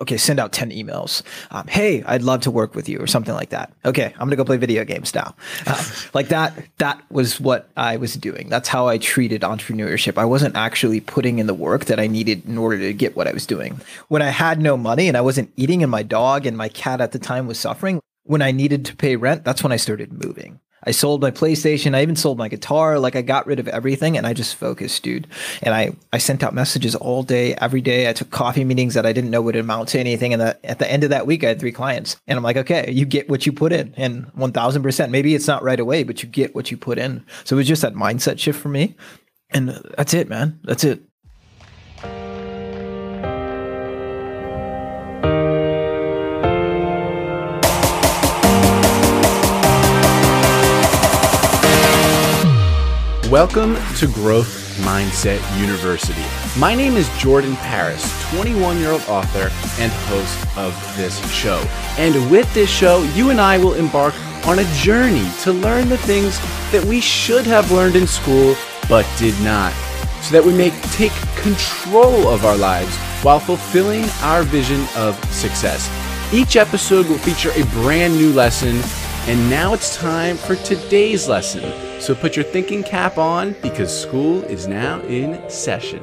okay, send out 10 emails. Um, hey, I'd love to work with you or something like that. Okay, I'm going to go play video games now. Uh, like that, that was what I was doing. That's how I treated entrepreneurship. I wasn't actually putting in the work that I needed in order to get what I was doing. When I had no money and I wasn't eating and my dog and my cat at the time was suffering, when I needed to pay rent, that's when I started moving. I sold my PlayStation. I even sold my guitar. Like I got rid of everything and I just focused, dude. And I, I sent out messages all day, every day. I took coffee meetings that I didn't know would amount to anything. And the, at the end of that week, I had three clients. And I'm like, okay, you get what you put in. And 1000%. Maybe it's not right away, but you get what you put in. So it was just that mindset shift for me. And that's it, man. That's it. Welcome to Growth Mindset University. My name is Jordan Paris, 21 year old author and host of this show. And with this show, you and I will embark on a journey to learn the things that we should have learned in school but did not, so that we may take control of our lives while fulfilling our vision of success. Each episode will feature a brand new lesson, and now it's time for today's lesson. So put your thinking cap on because school is now in session.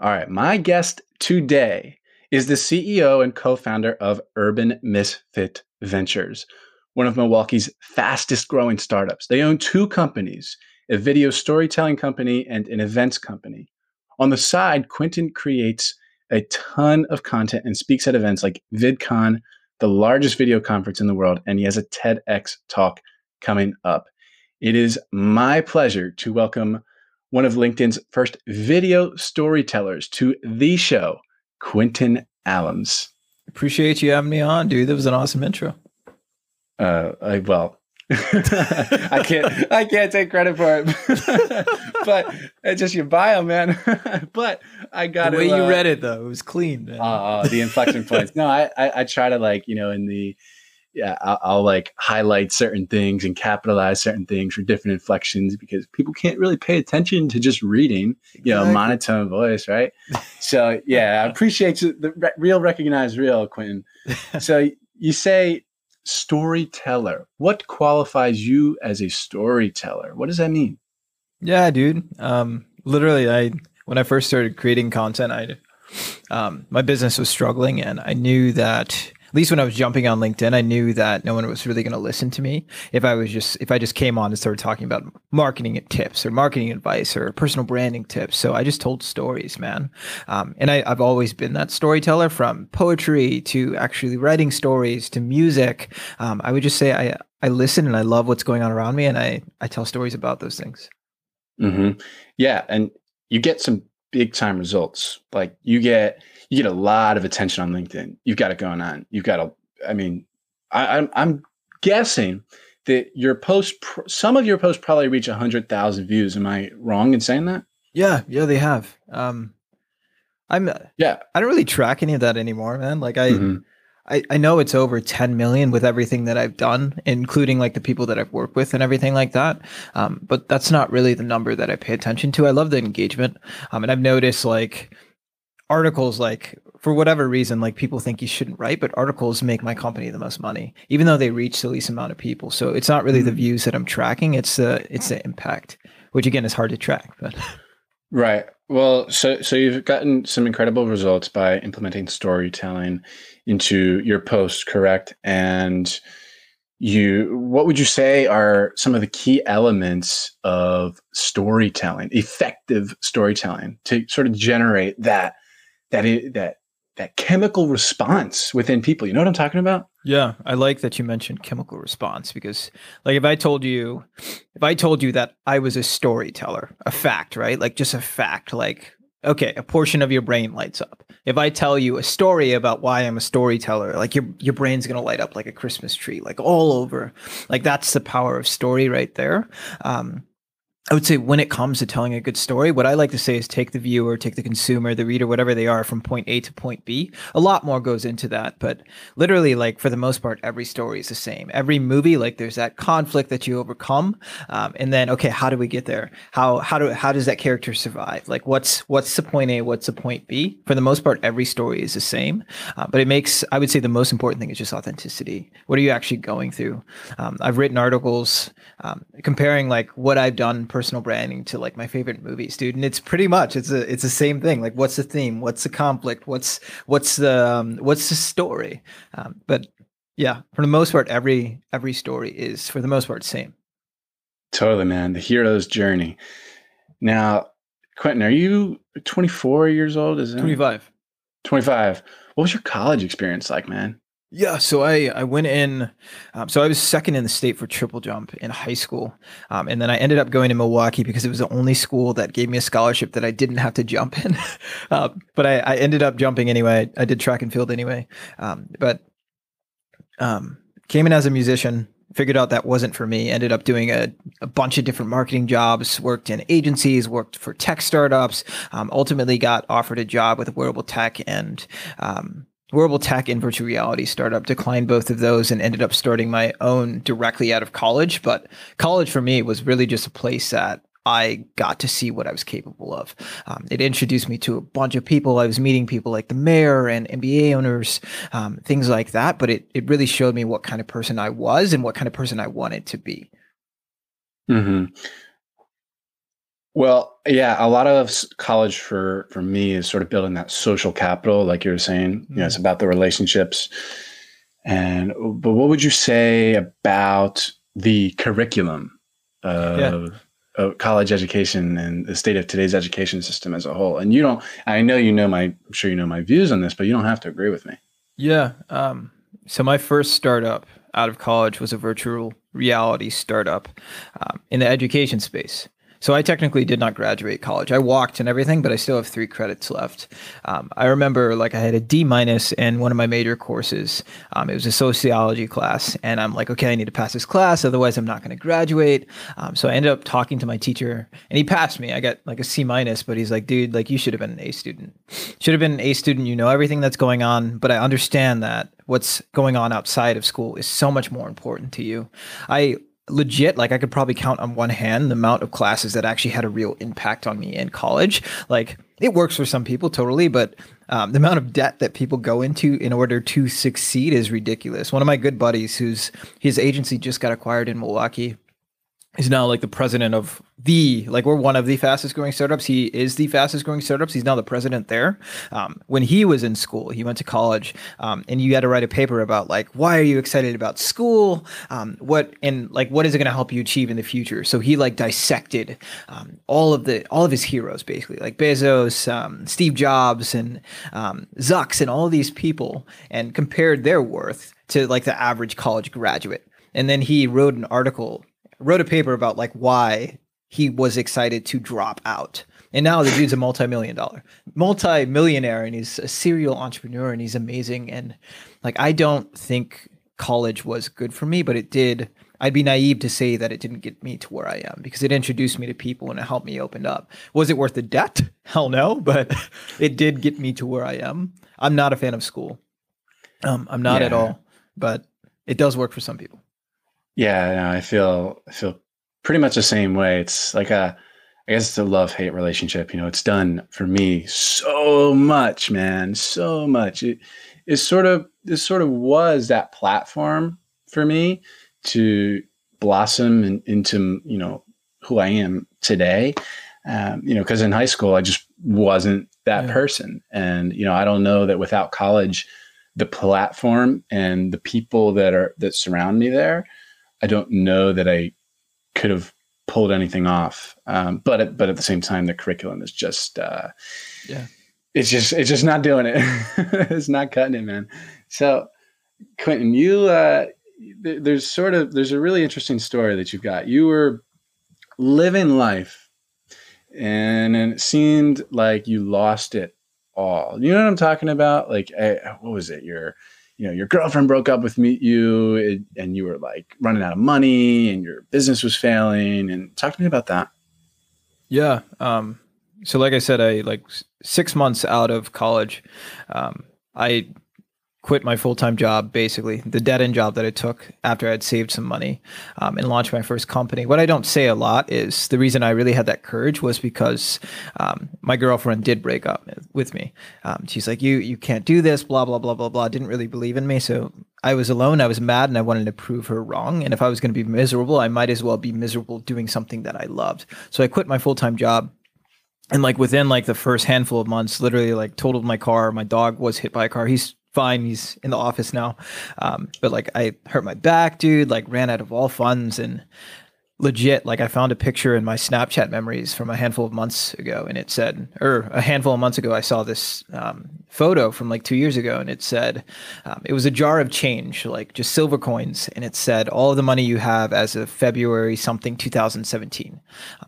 All right, my guest today is the CEO and co founder of Urban Misfit Ventures, one of Milwaukee's fastest growing startups. They own two companies a video storytelling company and an events company. On the side, Quentin creates a ton of content and speaks at events like VidCon, the largest video conference in the world, and he has a TEDx talk coming up. It is my pleasure to welcome one of LinkedIn's first video storytellers to the show, Quentin Allums. Appreciate you having me on, dude. That was an awesome intro. Uh, I, well, I can't I can't take credit for it, but it's just your bio, man. but I got it. the way uh, you read it though. It was clean. Man. Uh, the inflection points. No, I, I, I try to like you know in the yeah I'll, I'll, like highlight certain things and capitalize certain things for different inflections because people can't really pay attention to just reading you know monotone voice right. So yeah, I appreciate the re- real recognize real Quentin. So you say storyteller. What qualifies you as a storyteller? What does that mean? Yeah, dude. Um, literally, I when I first started creating content, I um, my business was struggling, and I knew that at least when I was jumping on LinkedIn, I knew that no one was really going to listen to me if I was just if I just came on and started talking about marketing tips or marketing advice or personal branding tips. So I just told stories, man. Um, and I, I've always been that storyteller from poetry to actually writing stories to music. Um, I would just say I I listen and I love what's going on around me, and I I tell stories about those things. Mm-hmm. Yeah, and you get some big time results. Like you get you get a lot of attention on LinkedIn. You've got it going on. You've got a. I mean, I, I'm I'm guessing that your post, some of your posts probably reach a hundred thousand views. Am I wrong in saying that? Yeah, yeah, they have. Um, I'm yeah. I don't really track any of that anymore, man. Like I. Mm-hmm. I, I know it's over 10 million with everything that I've done, including like the people that I've worked with and everything like that. Um, but that's not really the number that I pay attention to. I love the engagement. Um, and I've noticed like articles like for whatever reason like people think you shouldn't write but articles make my company the most money even though they reach the least amount of people. So it's not really mm-hmm. the views that i'm tracking it's the it's the impact which again is hard to track but right. Well so so you've gotten some incredible results by implementing storytelling into your post correct? And you what would you say are some of the key elements of storytelling effective storytelling to sort of generate that that is, that that chemical response within people. You know what I'm talking about? Yeah, I like that you mentioned chemical response because like if I told you if I told you that I was a storyteller, a fact, right? Like just a fact, like okay, a portion of your brain lights up. If I tell you a story about why I'm a storyteller, like your your brain's to light up like a Christmas tree, like all over. Like that's the power of story right there. Um I would say when it comes to telling a good story, what I like to say is take the viewer, take the consumer, the reader, whatever they are, from point A to point B. A lot more goes into that, but literally, like for the most part, every story is the same. Every movie, like there's that conflict that you overcome, um, and then okay, how do we get there? How how do how does that character survive? Like what's what's the point A? What's the point B? For the most part, every story is the same, uh, but it makes I would say the most important thing is just authenticity. What are you actually going through? Um, I've written articles um, comparing like what I've done personal branding to like my favorite movies, dude. And it's pretty much it's a it's the same thing. Like, what's the theme? What's the conflict? What's what's the um, what's the story? Um, but yeah, for the most part, every every story is for the most part same. Totally, man. The hero's journey. Now, Quentin, are you 24 years old? Is that 25? 25. What was your college experience like, man? Yeah, so I I went in, um, so I was second in the state for triple jump in high school, um, and then I ended up going to Milwaukee because it was the only school that gave me a scholarship that I didn't have to jump in. uh, but I, I ended up jumping anyway. I did track and field anyway, um, but um, came in as a musician. Figured out that wasn't for me. Ended up doing a, a bunch of different marketing jobs. Worked in agencies. Worked for tech startups. Um, ultimately, got offered a job with wearable tech and um, wearable tech and virtual reality startup declined both of those and ended up starting my own directly out of college but college for me was really just a place that I got to see what I was capable of. Um, it introduced me to a bunch of people. I was meeting people like the mayor and NBA owners, um, things like that. But it it really showed me what kind of person I was and what kind of person I wanted to be. Hmm. Well, yeah, a lot of college for for me is sort of building that social capital, like you were saying. Mm-hmm. You know, it's mm. about the relationships. And but what would you say about the curriculum of, yeah. of college education and the state of today's education system as a whole? And you don't, I know you know my, I'm sure you know my views on this, but you don't have to agree with me. Yeah. Um, so my first startup out of college was a virtual reality startup um, in the education space. So I technically did not graduate college. I walked and everything, but I still have three credits left. Um, I remember like I had a D minus in one of my major courses. Um, it was a sociology class, and I'm like, okay, I need to pass this class, otherwise I'm not going to graduate. Um, so I ended up talking to my teacher, and he passed me. I got like a C minus, but he's like, dude, like you should have been an A student. Should have been an A student. You know everything that's going on, but I understand that what's going on outside of school is so much more important to you. I legit like i could probably count on one hand the amount of classes that actually had a real impact on me in college. Like it works for some people totally but um, the amount of debt that people go into in order to succeed is ridiculous. One of my good buddies whose his agency just got acquired in milwaukee He's now like the president of the like we're one of the fastest growing startups. He is the fastest growing startups. He's now the president there. Um, when he was in school, he went to college, um, and you had to write a paper about like why are you excited about school, um, what and like what is it going to help you achieve in the future. So he like dissected um, all of the all of his heroes basically, like Bezos, um, Steve Jobs, and um, Zucks, and all these people, and compared their worth to like the average college graduate. And then he wrote an article wrote a paper about like why he was excited to drop out. And now the dude's a multi-million dollar, multi-millionaire, and he's a serial entrepreneur, and he's amazing. And like, I don't think college was good for me, but it did. I'd be naive to say that it didn't get me to where I am because it introduced me to people and it helped me open up. Was it worth the debt? Hell no, but it did get me to where I am. I'm not a fan of school. Um, I'm not yeah. at all, but it does work for some people. Yeah, no, I feel I feel pretty much the same way. It's like a I guess it's a love hate relationship. You know, it's done for me so much, man, so much. It is sort of this sort of was that platform for me to blossom in, into you know who I am today. Um, you know, because in high school I just wasn't that yeah. person, and you know I don't know that without college, the platform and the people that are that surround me there I don't know that I could have pulled anything off. Um, but at, but at the same time, the curriculum is just uh, yeah, it's just it's just not doing it. it's not cutting it, man. So Quentin, you uh, th- there's sort of there's a really interesting story that you've got. You were living life, and, and it seemed like you lost it all. You know what I'm talking about? Like, I, eh, what was it? Your you know your girlfriend broke up with me you and you were like running out of money and your business was failing and talk to me about that Yeah. Um, so like I said, I like six months out of college, um, I quit my full time job, basically the dead end job that I took after I'd saved some money um, and launched my first company. What I don't say a lot is the reason I really had that courage was because um, my girlfriend did break up with me. Um, she's like, "You you can't do this," blah blah blah blah blah. Didn't really believe in me, so I was alone. I was mad, and I wanted to prove her wrong. And if I was going to be miserable, I might as well be miserable doing something that I loved. So I quit my full time job and like within like the first handful of months literally like totaled my car my dog was hit by a car he's fine. He's in the office now. Um, but like I hurt my back, dude, like ran out of all funds and legit like i found a picture in my snapchat memories from a handful of months ago and it said or a handful of months ago i saw this um, photo from like two years ago and it said um, it was a jar of change like just silver coins and it said all the money you have as of february something 2017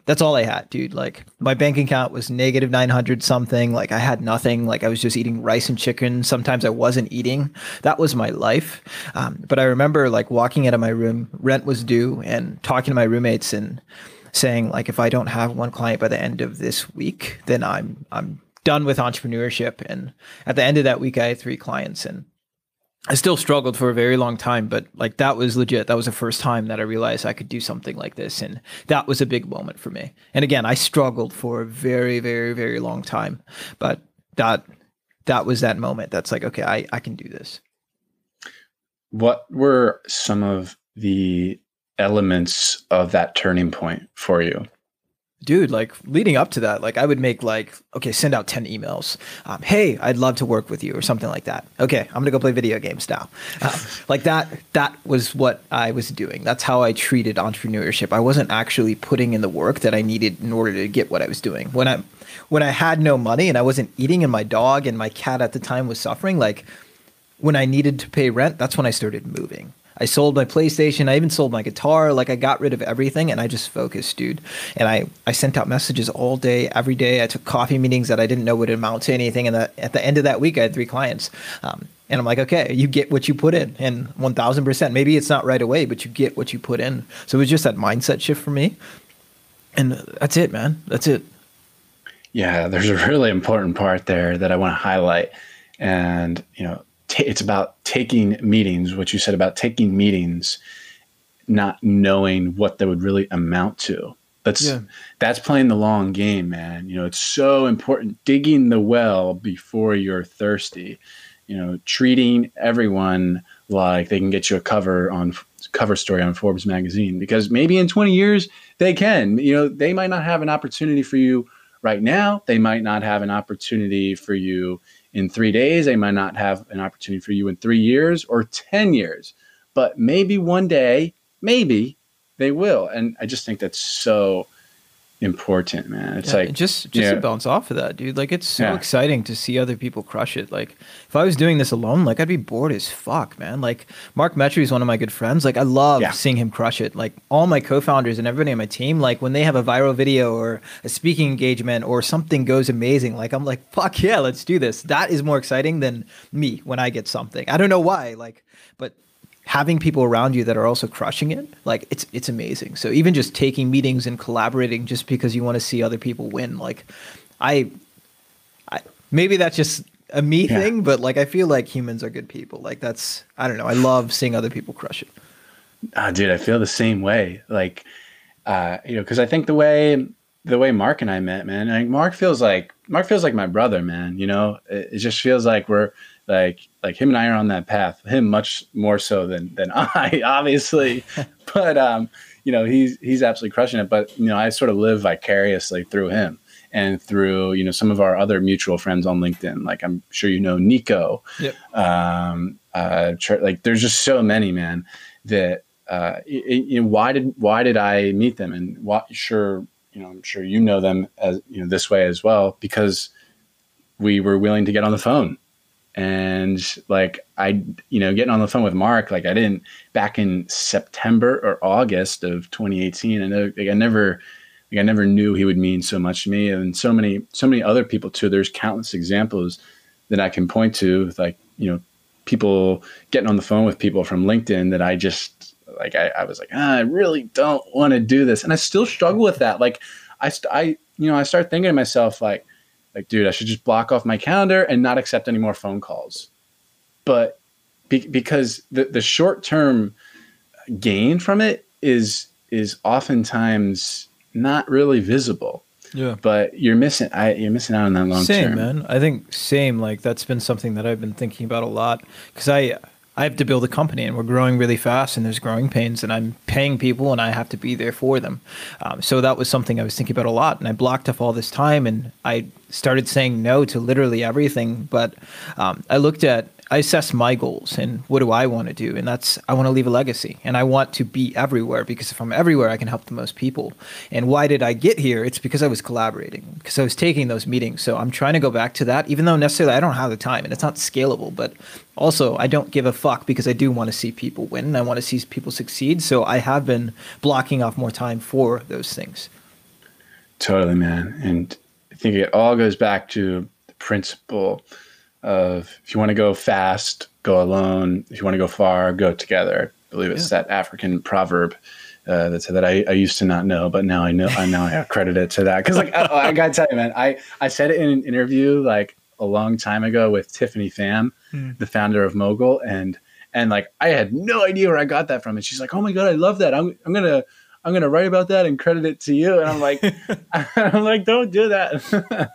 that's all i had dude. Like my bank account was negative 900 something. Like i had nothing. Like i was just eating rice and chicken. Sometimes i wasn't eating. That was my life. Um, but i remember like walking out of my room rent was due and talking to my roommates and saying like if i don't have one client by the end of this week then i'm i'm done with entrepreneurship. And at the end of that week, I had three clients and I still struggled for a very long time, but like that was legit. That was the first time that I realized I could do something like this. And that was a big moment for me. And again, I struggled for a very, very, very long time, but that, that was that moment. That's like, okay, I, I can do this. What were some of the elements of that turning point for you? Dude like leading up to that like i would make like okay send out 10 emails. Um, hey i'd love to work with you or something like that. Okay i'm gonna go play video games now. Uh, like that that was what i was doing. That's how i treated entrepreneurship. I wasn't actually putting in the work that i needed in order to get what i was doing. When i when i had no money and i wasn't eating and my dog and my cat at the time was suffering like when i needed to pay rent that's when i started moving I sold my PlayStation. I even sold my guitar. Like I got rid of everything and I just focused, dude. And I, I sent out messages all day, every day. I took coffee meetings that I didn't know would amount to anything. And the, at the end of that week, I had three clients. Um, and I'm like, okay, you get what you put in, and 1000%. Maybe it's not right away, but you get what you put in. So it was just that mindset shift for me. And that's it, man. That's it. Yeah, there's a really important part there that I want to highlight. And, you know, t- it's about taking meetings, what you said about taking meetings, not knowing what they would really amount to. That's yeah. that's playing the long game, man. You know, it's so important digging the well before you're thirsty. You know, treating everyone like they can get you a cover on cover story on Forbes magazine because maybe in 20 years they can. You know, they might not have an opportunity for you right now. They might not have an opportunity for you in three days. They might not have an opportunity for you in three years or 10 years, but maybe one day, maybe they will. And I just think that's so important, man. It's yeah, like just just yeah. to bounce off of that, dude. Like it's so yeah. exciting to see other people crush it. Like if I was doing this alone, like I'd be bored as fuck, man. Like Mark Metry is one of my good friends. Like I love seeing him crush it. Like all my co-founders and everybody on my team, like when they have a viral video or a speaking engagement or something goes amazing, like I'm like, fuck yeah, let's do this. That is more exciting than me when I get something. I don't know why. Like, but having people around you that are also crushing it, like it's it's amazing. So even just taking meetings and collaborating just because you want to see other people win, like I, I maybe that's just a me yeah. thing, but like I feel like humans are good people. Like that's I don't know. I love seeing other people crush it. Uh, dude, I feel the same way. Like, uh, you know, because I think the way the way Mark and I met, man, like Mark feels like Mark feels like my brother, man. You know, it, it just feels like we're like like him and I are on that path. Him much more so than than I, obviously. but um, you know, he's he's absolutely crushing it. But you know, I sort of live vicariously through him and through you know some of our other mutual friends on LinkedIn. Like I'm sure you know Nico. Yep. Um, uh, like there's just so many man that uh, you know, why did why did I meet them and what sure you know I'm sure you know them as you know this way as well because we were willing to get on the phone and like I, you know, getting on the phone with Mark, like I didn't back in September or August of 2018. And like I never, like I never knew he would mean so much to me, and so many, so many other people too. There's countless examples that I can point to, like you know, people getting on the phone with people from LinkedIn that I just like. I, I was like, ah, I really don't want to do this, and I still struggle with that. Like I, st- I, you know, I start thinking to myself like, like, dude, I should just block off my calendar and not accept any more phone calls. But be- because the, the short term gain from it is is oftentimes not really visible. Yeah. But you're missing I you're missing out on that long same, term. Same man. I think same. Like that's been something that I've been thinking about a lot because I I have to build a company and we're growing really fast and there's growing pains and I'm paying people and I have to be there for them. Um, so that was something I was thinking about a lot and I blocked off all this time and I started saying no to literally everything. But um, I looked at I assess my goals and what do I want to do, and that's I want to leave a legacy, and I want to be everywhere because if I'm everywhere, I can help the most people. And why did I get here? It's because I was collaborating, because I was taking those meetings. So I'm trying to go back to that, even though necessarily I don't have the time and it's not scalable, but also I don't give a fuck because I do want to see people win and I want to see people succeed. So I have been blocking off more time for those things. Totally, man, and I think it all goes back to the principle of if you want to go fast, go alone. If you want to go far, go together. I believe it's yeah. that African proverb uh, that said that I, I, used to not know, but now I know. I now I credit it to that because like I, I, gotta tell you, man, I I said it in an interview like a long time ago with Tiffany Pham, mm. the founder of Mogul, and and like I had no idea where I got that from, and she's like, "Oh my god, I love that. I'm I'm gonna." I'm gonna write about that and credit it to you. And I'm like, I'm like, don't do that.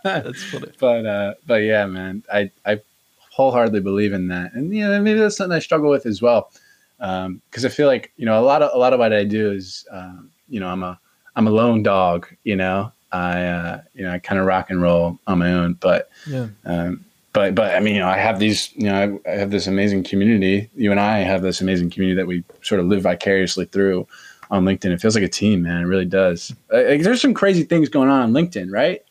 That's funny. But uh, but yeah, man, I I wholeheartedly believe in that, and you know maybe that's something I struggle with as well, because um, I feel like you know a lot of a lot of what I do is um, you know I'm a I'm a lone dog. You know I uh, you know I kind of rock and roll on my own, but yeah. Um, but but I mean, you know, I have these, you know, I, I, have this amazing community. You and I have this amazing community that we sort of live vicariously through on LinkedIn. It feels like a team, man. It really does. Like, there's some crazy things going on on LinkedIn, right?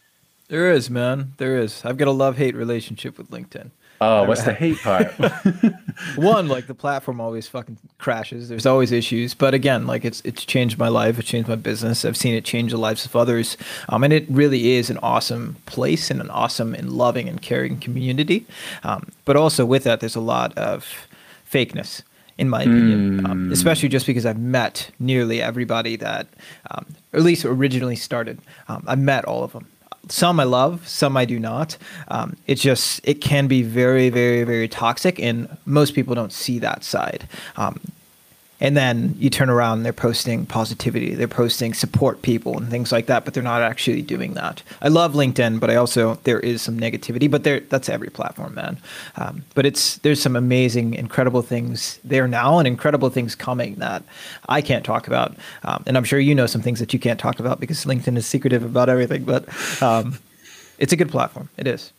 There is, man. There is. I've got a love hate relationship with LinkedIn. Oh, what's the hate part? One, like the platform always fucking crashes. There's always issues, but again, like it's it's changed my life. It's changed my business. I've seen it change the lives of others, um, and it really is an awesome place and an awesome and loving and caring community. Um, but also with that, there's a lot of fakeness in my opinion, mm. um, hmm. especially just because I've met nearly everybody that, um, or at least originally started. Um, I've met all of them. Some I love, some I do not. Um, it just it can be very, very, very toxic, and most people don't see that side. And then you turn around and they're posting positivity they're posting support people and things like that but they're not actually doing that. I love linkedin but i also there is some negativity but there that's every platform man. Um, but it's there's some amazing incredible things there now and incredible things coming that i can't talk about. Um, and i'm sure you know some things that you can't talk about because linkedin is secretive about everything but um, it's a good platform. It is.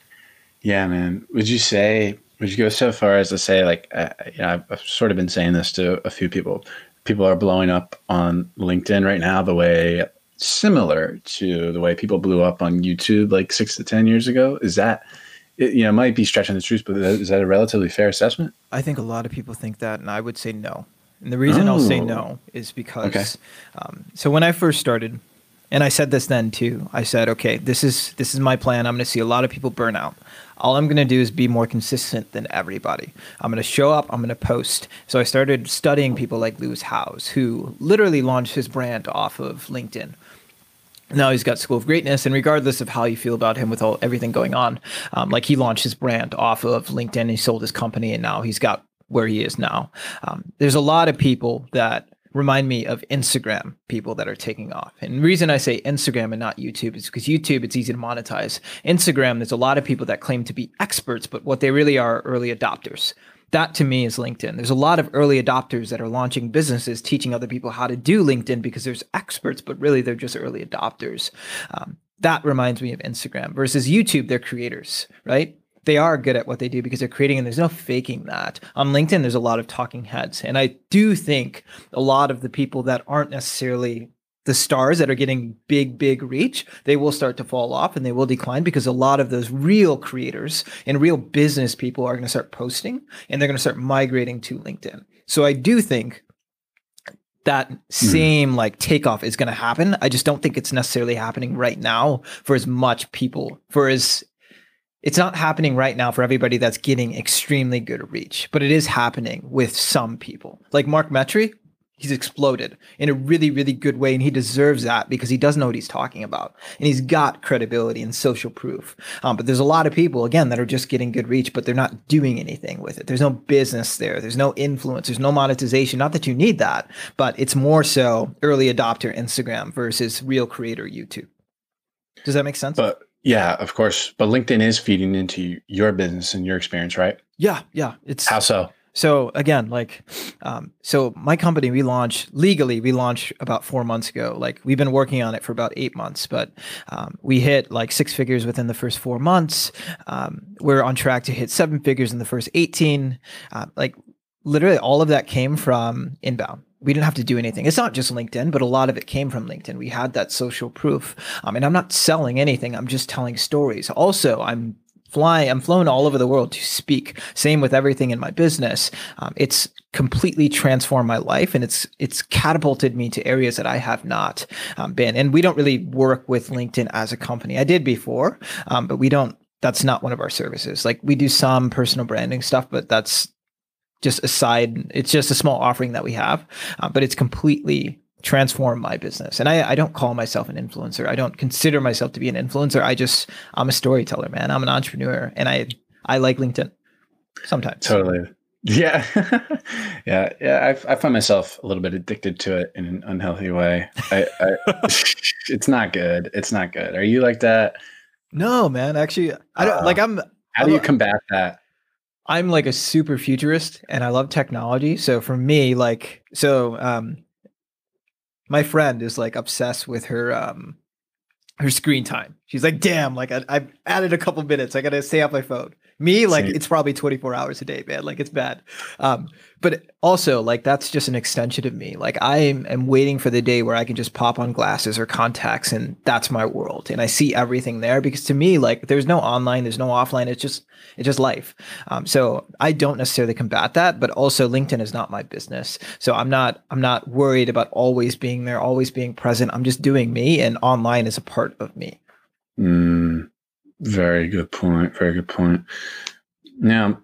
Yeah man. Would you say would you go so far as to say, like, uh, you know, I've, I've sort of been saying this to a few people. People are blowing up on LinkedIn right now the way similar to the way people blew up on YouTube like six to ten years ago. Is that it, you know might be stretching the truth, but is that a relatively fair assessment? I think a lot of people think that, and I would say no. And the reason oh. I'll say oh. no is because okay. um, so when I first started, and I said this then too. I said, okay, this is this is my plan. I'm going to see a lot of people burn out all I'm going to do is be more consistent than everybody. I'm going to show up, I'm going to post. So I started studying people like Lewis Howes, who literally launched his brand off of LinkedIn. Now he's got School of Greatness, and regardless of how you feel about him with all everything going on, um, like he launched his brand off of LinkedIn, he sold his company, and now he's got where he is now. Um, there's a lot of people that remind me of Instagram people that are taking off. And the reason I say Instagram and not YouTube is because YouTube, it's easy to monetize. Instagram, there's a lot of people that claim to be experts, but what they really are, early adopters. That to me is LinkedIn. There's a lot of early adopters that are launching businesses, teaching other people how to do LinkedIn because there's experts, but really they're just early adopters. Um, that reminds me of Instagram versus YouTube, they're creators, right? They are good at what they do because they're creating and there's no faking that. On LinkedIn, there's a lot of talking heads. And I do think a lot of the people that aren't necessarily the stars that are getting big, big reach, they will start to fall off and they will decline because a lot of those real creators and real business people are going to start posting and they're going to start migrating to LinkedIn. So I do think that hmm. same mm. like takeoff is going to happen. I just don't think it's necessarily happening right now for as much people, for as it's not happening right now for everybody that's getting extremely good reach, but it is happening with some people. Like Mark Metry, he's exploded in a really really good way and he deserves that because he does know what he's talking about and he's got credibility and social proof. Um, but there's a lot of people again that are just getting good reach but they're not doing anything with it. There's no business there. There's no influence. There's no monetization. Not that you need that but it's more so early adopter instagram versus real creator youtube. Does that make sense? But yeah of course but linkedin is feeding into your business and your experience right yeah yeah it's how so so again, like, um, so my company, we launched legally, we launched about four months ago. Like we've been working on it for about eight months, but um, we hit like six figures within the first four months. Um, we're on track to hit seven figures in the first 18. Uh, like literally all of that came from inbound we didn't have to do anything. It's not just LinkedIn, but a lot of it came from LinkedIn. We had that social proof. Um, and I'm not selling anything. I'm just telling stories. Also, I'm flying, I'm flown all over the world to speak. Same with everything in my business. Um, it's completely transformed my life and it's it's catapulted me to areas that I have not um, been. And we don't really work with LinkedIn as a company. I did before, um, but we don't. That's not one of our services. Like we do some personal branding stuff, but that's just a side. It's just a small offering that we have, uh, but it's completely transform my business. And I, I don't call myself an influencer. I don't consider myself to be an influencer. I just I'm a storyteller, man. I'm an entrepreneur, and I I like LinkedIn sometimes. Totally. Yeah, yeah, yeah. I, I find myself a little bit addicted to it in an unhealthy way. I, I it's not good. It's not good. Are you like that? No, man. Actually, I don't uh, like. I'm. How do you combat that? I'm like a super futurist, and I love technology. So for me, like, so um, my friend is like obsessed with her um her screen time. She's like, damn, like I, have added a couple minutes. I gotta stay off my phone. Me, like Same. it's probably 24 hours a day, man. Like it's bad. Um, but also like that's just an extension of me. Like I am, am waiting for the day where I can just pop on glasses or contacts and that's my world. And I see everything there because to me, like there's no online, there's no offline. It's just it's just life. Um, so I don't necessarily combat that, but also LinkedIn is not my business. So I'm not I'm not worried about always being there, always being present. I'm just doing me and online is a part of me. Mm. Very good point. Very good point. Now,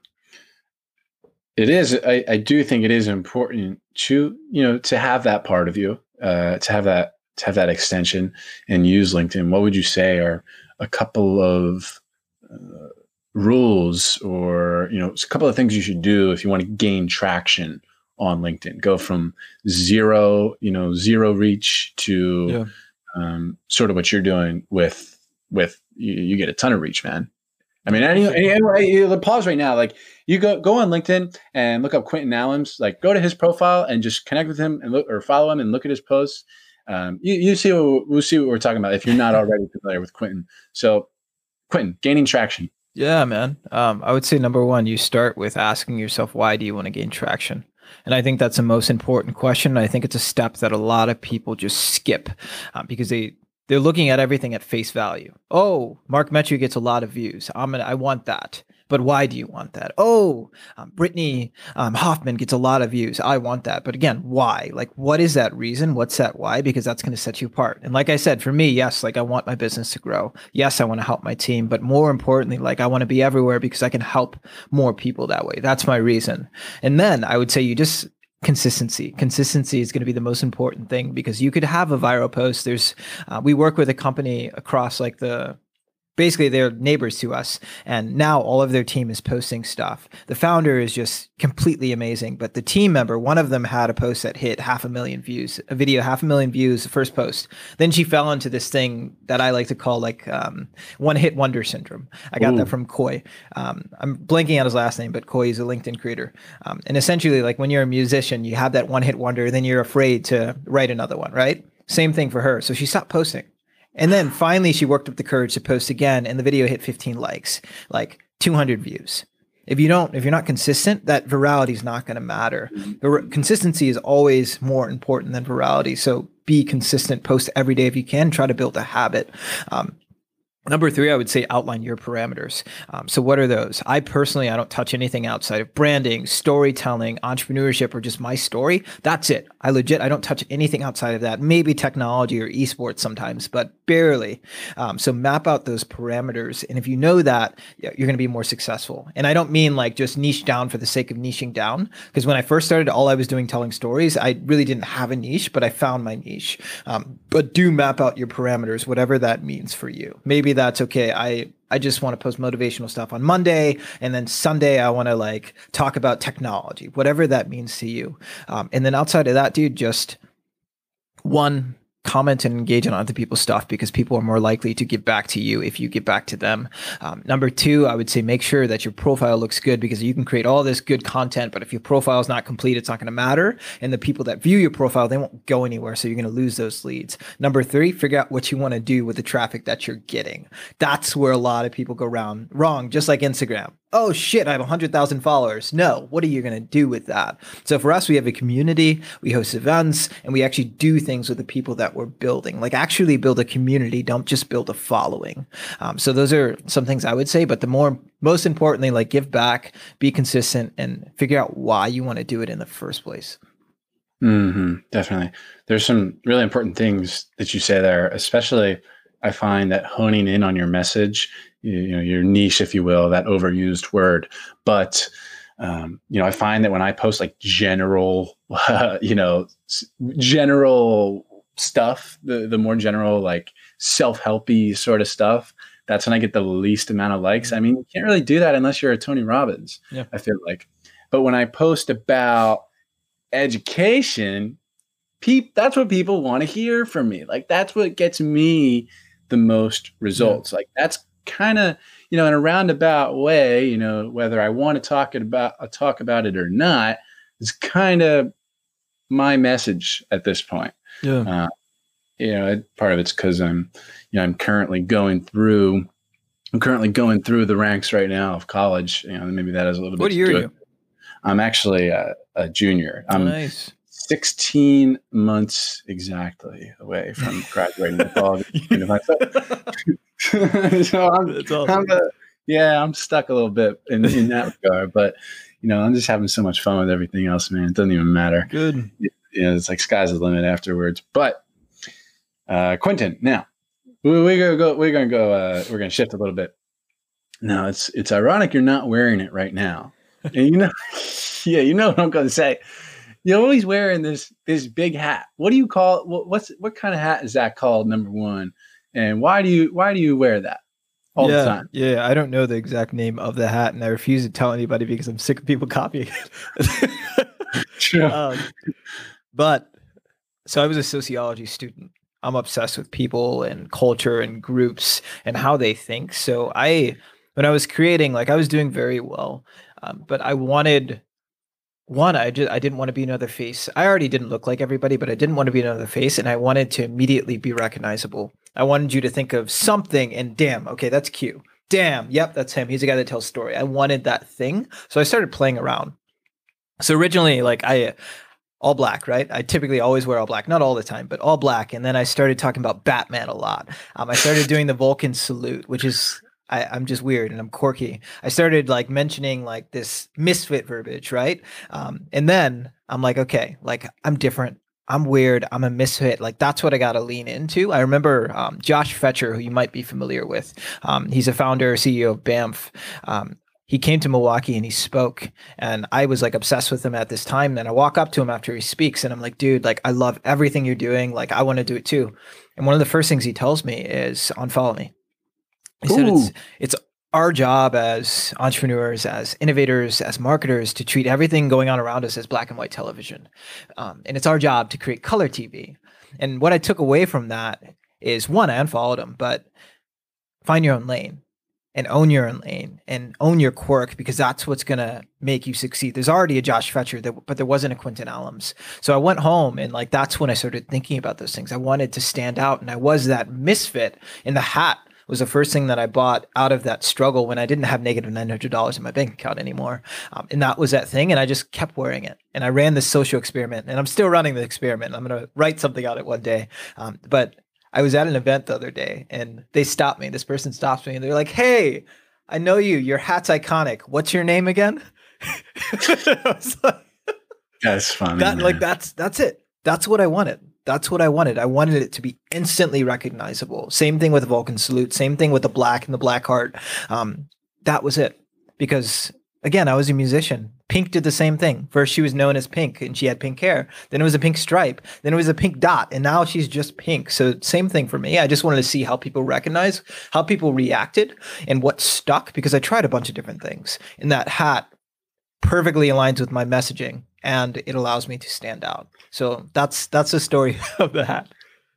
it is. I, I do think it is important to you know to have that part of you, uh, to have that to have that extension and use LinkedIn. What would you say are a couple of uh, rules or you know a couple of things you should do if you want to gain traction on LinkedIn? Go from zero, you know, zero reach to yeah. um, sort of what you're doing with with you, you get a ton of reach, man. I mean, any, any, pause right now. Like you go go on LinkedIn and look up Quentin Allums. Like go to his profile and just connect with him and look or follow him and look at his posts. Um, you, you see what we'll see what we're talking about if you're not already familiar with Quentin. So, Quentin, gaining traction. Yeah, man. Um, I would say number one, you start with asking yourself why do you want to gain traction. And I think that's the most important question. I think it's a step that a lot of people just skip um, because they they're looking at everything at face value. Oh, Mark Metry gets a lot of views. I'm gonna, I want that. But why do you want that? Oh, um, Brittany um, Hoffman gets a lot of views. I want that. But again, why? Like, what is that reason? What's that why? Because that's going to set you apart. And like I said, for me, yes, like I want my business to grow. Yes, I want to help my team. But more importantly, like I want to be everywhere because I can help more people that way. That's my reason. And then I would say you just consistency. Consistency is going to be the most important thing because you could have a viral post. There's uh, we work with a company across like the basically they're neighbors to us. And now all of their team is posting stuff. The founder is just completely amazing but the team member one of them had a post that hit half a million views a video half a million views the first post. Then she fell into this thing that i like to call like um, one hit wonder syndrome. I got Ooh. that from koi. Um, i'm blanking out his last name but koi is a linkedin creator. Um, and essentially like when you're a musician you have that one hit wonder then you're afraid to write another one right? Same thing for her. So she stopped posting and then finally, she worked up the courage to post again, and the video hit 15 likes, like 200 views. If you don't, if you're not consistent, that virality is not going to matter. The consistency is always more important than virality. So be consistent, post every day if you can. Try to build a habit. Um, Number three, I would say outline your parameters. Um, so, what are those? I personally, I don't touch anything outside of branding, storytelling, entrepreneurship, or just my story. That's it. I legit, I don't touch anything outside of that. Maybe technology or esports sometimes, but barely. Um, so map out those parameters. And if you know that, you're going to be more successful. And I don't mean like just niche down for the sake of niching down. Because when I first started, all I was doing telling stories, I really didn't have a niche, but I found my niche. Um, but do map out your parameters, whatever that means for you. Maybe that's okay. I I just want to post motivational stuff on Monday, and then Sunday I want to like talk about technology, whatever that means to you. Um, and then outside of that, dude, just one comment and engage on other people's stuff because people are more likely to give back to you if you give back to them. Um, number two, I would say make sure that your profile looks good because you can create all this good content, but if your profile is not complete, it's not going to matter. And the people that view your profile, they won't go anywhere. So you're going to lose those leads. Number three, figure out what you want to do with the traffic that you're getting. That's where a lot of people go around wrong, just like Instagram oh shit, I have 100,000 followers. No, what are you going to do with that? So for us, we have a community, we host events, and we actually do things with the people that we're building. Like actually build a community, don't just build a following. Um, so those are some things I would say, but the more, most importantly, like give back, be consistent, and figure out why you want to do it in the first place. Mm-hmm, definitely. There's some really important things that you say there, especially I find that honing in on your message you know your niche if you will that overused word. But um, you know i find that when i post like general uh, you know general stuff the the more general like self-helpy sort of stuff that's when i get the least amount of likes. I mean you can't really do that unless you're a tony robbins yeah. i feel like. But when i post about education peep that's what people want to hear from me. Like that's what gets me the most results. Yeah. like that's kind of, you know, in a roundabout way, you know, whether I want to talk it about uh, talk about it or not, is kind of my message at this point. Yeah. Uh, you know, part of it's because I'm, you know, I'm currently going through, I'm currently going through the ranks right now of college. You know, maybe that is a little what bit. What year are you? I'm actually a, a junior. I'm nice. 16 months exactly away from graduating college. so I'm, awesome. I'm a, yeah, I'm stuck a little bit in, in that regard, but you know, I'm just having so much fun with everything else, man. It doesn't even matter. Good. You know, it's like sky's the limit afterwards. But uh, Quentin, now we, we're gonna go. We're gonna go. Uh, we're gonna shift a little bit. Now it's it's ironic you're not wearing it right now, and you know, yeah, you know what I'm gonna say. You're always wearing this this big hat. What do you call? What, what's what kind of hat is that called? Number one, and why do you why do you wear that all yeah, the time? Yeah, I don't know the exact name of the hat, and I refuse to tell anybody because I'm sick of people copying it. sure. Um, but so I was a sociology student. I'm obsessed with people and culture and groups and how they think. So I, when I was creating, like I was doing very well, um, but I wanted one i just i didn't want to be another face i already didn't look like everybody but i didn't want to be another face and i wanted to immediately be recognizable i wanted you to think of something and damn okay that's q damn yep that's him he's the guy that tells story i wanted that thing so i started playing around so originally like i all black, right? I typically always wear all black, not all the time, but all black. And then I started talking about Batman a lot. Um, I started doing the Vulcan salute, which is I, am just weird and I'm quirky. I started like mentioning like this misfit verbiage, right? Um, and then I'm like, okay, like I'm different. I'm weird. I'm a misfit. Like that's what I got to lean into. I remember um, Josh Fechter, who you might be familiar with. Um, he's a founder, CEO of BAMF. Um, he came to Milwaukee and he spoke, and I was like obsessed with him at this time. Then I walk up to him after he speaks, and I'm like, dude, like I love everything you're doing. Like I want to do it too. And one of the first things he tells me is unfollow me. He said it's it's our job as entrepreneurs, as innovators, as marketers to treat everything going on around us as black and white television. Um, and it's our job to create color TV. And what I took away from that is one, I unfollowed him, but find your own lane and own your own lane and own your quirk because that's what's going to make you succeed. There's already a Josh Fechter, that, but there wasn't a Quentin Allums. So I went home and like that's when I started thinking about those things. I wanted to stand out and I was that misfit in the hat was the first thing that I bought out of that struggle when I didn't have negative $900 in my bank account anymore. Um, and that was that thing. And I just kept wearing it. And I ran this social experiment and I'm still running the experiment. I'm going to write something out it one day. Um, but I was at an event the other day and they stopped me. This person stops me and they're like, Hey, I know you. Your hat's iconic. What's your name again? like, that's funny. That, like that's that's it. That's what I wanted. That's what I wanted. I wanted it to be instantly recognizable. Same thing with Vulcan Salute. Same thing with the black and the black heart. Um, that was it. Because again, I was a musician. Pink did the same thing. First, she was known as Pink and she had pink hair. Then it was a pink stripe. Then it was a pink dot. And now she's just pink. So, same thing for me. I just wanted to see how people recognize, how people reacted, and what stuck because I tried a bunch of different things. And that hat perfectly aligns with my messaging and it allows me to stand out. So, that's that's the story of the hat.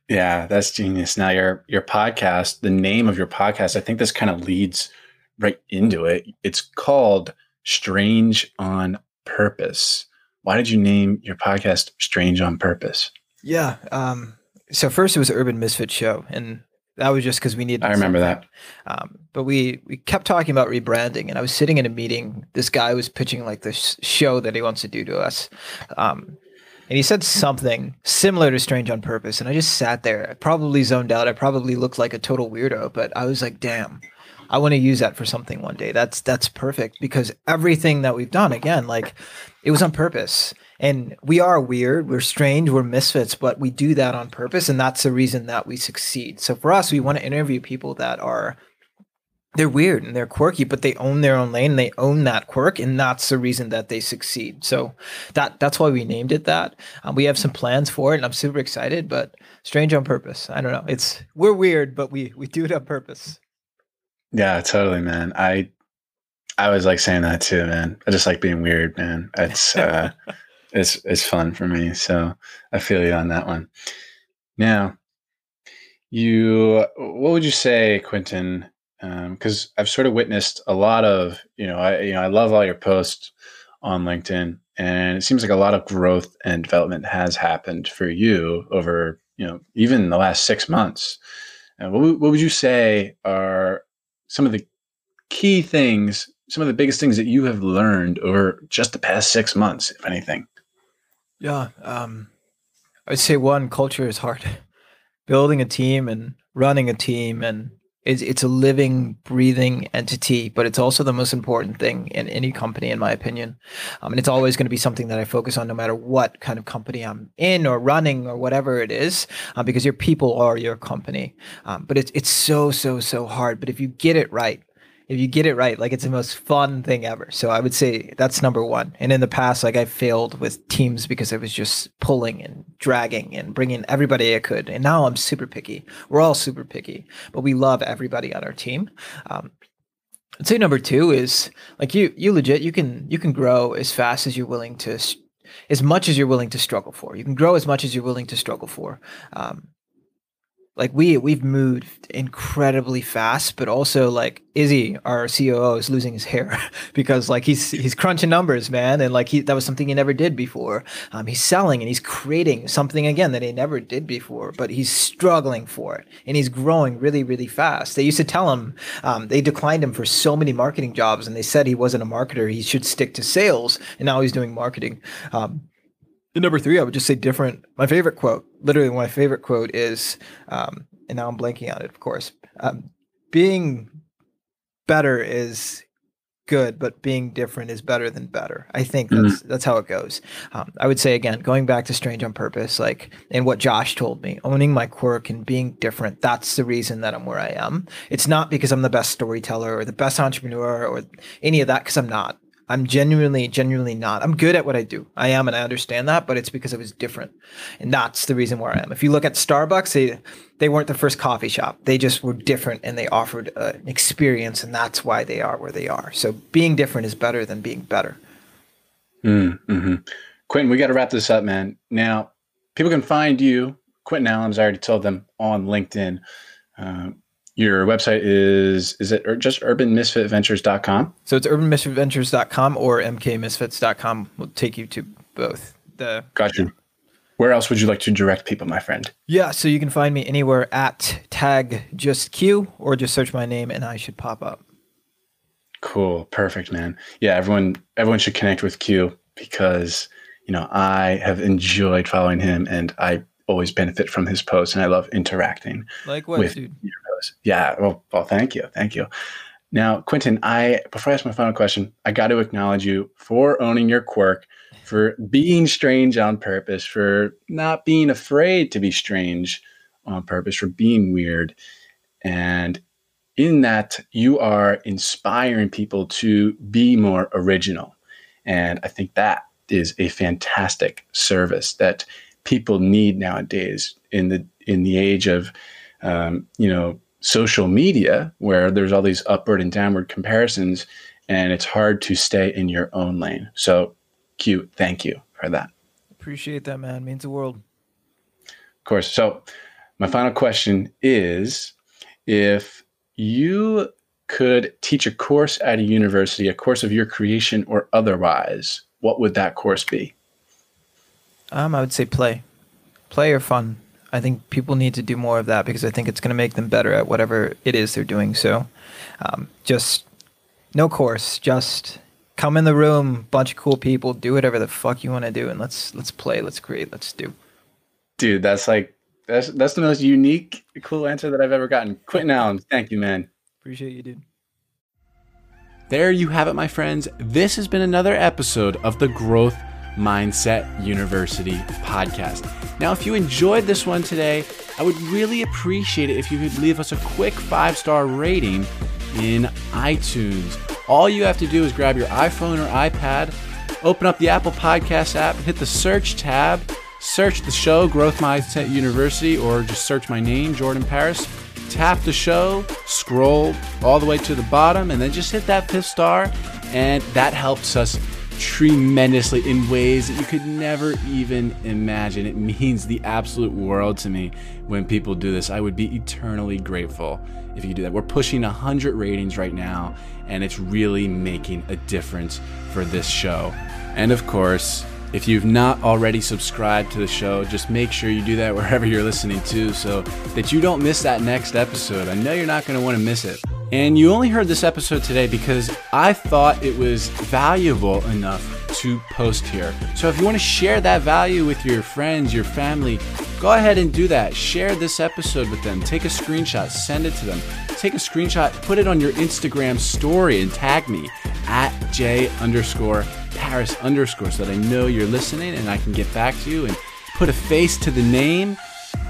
Yeah, that's genius. Now your your podcast, the name of your podcast, I think this kind of leads right into it. It's called Strange on Purpose. Why did you name your podcast Strange on Purpose? Yeah. Um, so first it was Urban Misfit Show, and that was just because we needed. I remember something. that. Um, but we we kept talking about rebranding, and I was sitting in a meeting. This guy was pitching like this show that he wants to do to us. Um, and he said something similar to Strange on Purpose. And I just sat there. I probably zoned out. I probably looked like a total weirdo, but I was like, damn, I want to use that for something one day. That's that's perfect because everything that we've done again, like it was on purpose. And we are weird, we're strange, we're misfits, but we do that on purpose and that's the reason that we succeed. So for us, we want to interview people that are they're weird and they're quirky, but they own their own lane. They own that quirk, and that's the reason that they succeed. So that that's why we named it that. Um, we have some plans for it, and I'm super excited. But strange on purpose. I don't know. It's we're weird, but we we do it on purpose. Yeah, totally, man. I I was like saying that too, man. I just like being weird, man. It's uh it's it's fun for me. So I feel you on that one. Now, you what would you say, Quentin? Because um, I've sort of witnessed a lot of, you know, I you know, I love all your posts on LinkedIn, and it seems like a lot of growth and development has happened for you over, you know, even the last six months. Uh, what, what would you say are some of the key things, some of the biggest things that you have learned over just the past six months, if anything? Yeah. Um, I'd say one, culture is hard. Building a team and running a team and it's, it's a living, breathing entity, but it's also the most important thing in any company, in my opinion. Um, and it's always going to be something that I focus on no matter what kind of company I'm in or running or whatever it is, uh, because your people are your company. Um, but it's, it's so, so, so hard. But if you get it right, if you get it right, like it's the most fun thing ever. So I would say that's number one. And in the past, like I failed with teams because I was just pulling and dragging and bringing everybody I could. And now I'm super picky. We're all super picky, but we love everybody on our team. Um, I'd say number two is like you, you legit, you can, you can grow as fast as you're willing to, as much as you're willing to struggle for. You can grow as much as you're willing to struggle for. Um, like we we've moved incredibly fast, but also like Izzy, our COO, is losing his hair because like he's he's crunching numbers, man, and like he that was something he never did before. Um, he's selling and he's creating something again that he never did before, but he's struggling for it and he's growing really really fast. They used to tell him um, they declined him for so many marketing jobs, and they said he wasn't a marketer; he should stick to sales, and now he's doing marketing. Um, and number three, I would just say different. My favorite quote, literally my favorite quote is, um, and now I'm blanking on it, of course. Um, being better is good, but being different is better than better. I think that's mm-hmm. that's how it goes. Um, I would say again, going back to Strange on Purpose, like and what Josh told me, owning my quirk and being different. That's the reason that I'm where I am. It's not because I'm the best storyteller or the best entrepreneur or any of that, because I'm not. I'm genuinely, genuinely not. I'm good at what I do. I am, and I understand that, but it's because I was different. And that's the reason where I am. If you look at Starbucks, they, they weren't the first coffee shop. They just were different and they offered an experience, and that's why they are where they are. So being different is better than being better. Mm, mm-hmm. Quentin, we got to wrap this up, man. Now, people can find you, Quentin Allums, I already told them, on LinkedIn. Uh, your website is is it just urbanmisfitventures.com? So it's urbanmisfitventures.com or mkmisfits.com will take you to both. The Got you. Where else would you like to direct people, my friend? Yeah, so you can find me anywhere at tag just Q or just search my name and I should pop up. Cool. Perfect, man. Yeah, everyone everyone should connect with Q because you know I have enjoyed following him and I always benefit from his posts and I love interacting Likewise, with dude. Yeah. Well, well, thank you. Thank you. Now, Quentin, I before I ask my final question, I got to acknowledge you for owning your quirk for being strange on purpose, for not being afraid to be strange on purpose, for being weird. And in that, you are inspiring people to be more original. And I think that is a fantastic service that people need nowadays in the in the age of um, you know social media where there's all these upward and downward comparisons and it's hard to stay in your own lane. So cute. Thank you for that. Appreciate that man. Means the world. Of course. So my final question is if you could teach a course at a university a course of your creation or otherwise what would that course be? Um, i would say play. Play or fun I think people need to do more of that because I think it's going to make them better at whatever it is they're doing. So, um, just no course, just come in the room, bunch of cool people, do whatever the fuck you want to do, and let's let's play, let's create, let's do. Dude, that's like that's that's the most unique, cool answer that I've ever gotten. Quentin Allums, thank you, man. Appreciate you, dude. There you have it, my friends. This has been another episode of the Growth Mindset University podcast. Now, if you enjoyed this one today, I would really appreciate it if you could leave us a quick five star rating in iTunes. All you have to do is grab your iPhone or iPad, open up the Apple Podcast app, hit the search tab, search the show, Growth Mindset University, or just search my name, Jordan Paris. Tap the show, scroll all the way to the bottom, and then just hit that fifth star, and that helps us tremendously in ways that you could never even imagine. It means the absolute world to me when people do this. I would be eternally grateful if you do that. We're pushing 100 ratings right now, and it's really making a difference for this show. And of course, if you've not already subscribed to the show, just make sure you do that wherever you're listening to so that you don't miss that next episode. I know you're not going to want to miss it. And you only heard this episode today because I thought it was valuable enough to post here. So if you want to share that value with your friends, your family, go ahead and do that. Share this episode with them. Take a screenshot, send it to them. Take a screenshot, put it on your Instagram story, and tag me at J underscore Paris underscore so that I know you're listening and I can get back to you and put a face to the name.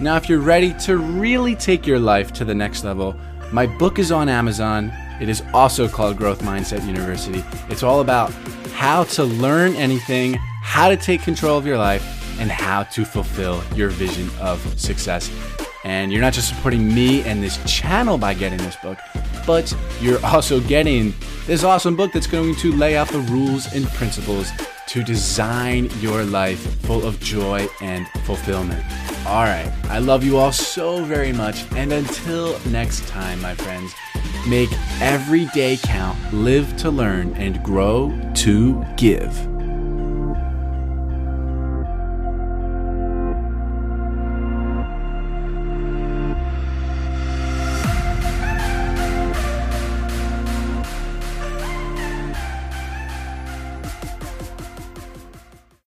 Now, if you're ready to really take your life to the next level, my book is on Amazon. It is also called Growth Mindset University. It's all about how to learn anything, how to take control of your life, and how to fulfill your vision of success. And you're not just supporting me and this channel by getting this book, but you're also getting this awesome book that's going to lay out the rules and principles to design your life full of joy and fulfillment. All right. I love you all so very much. And until next time, my friends, make every day count, live to learn, and grow to give.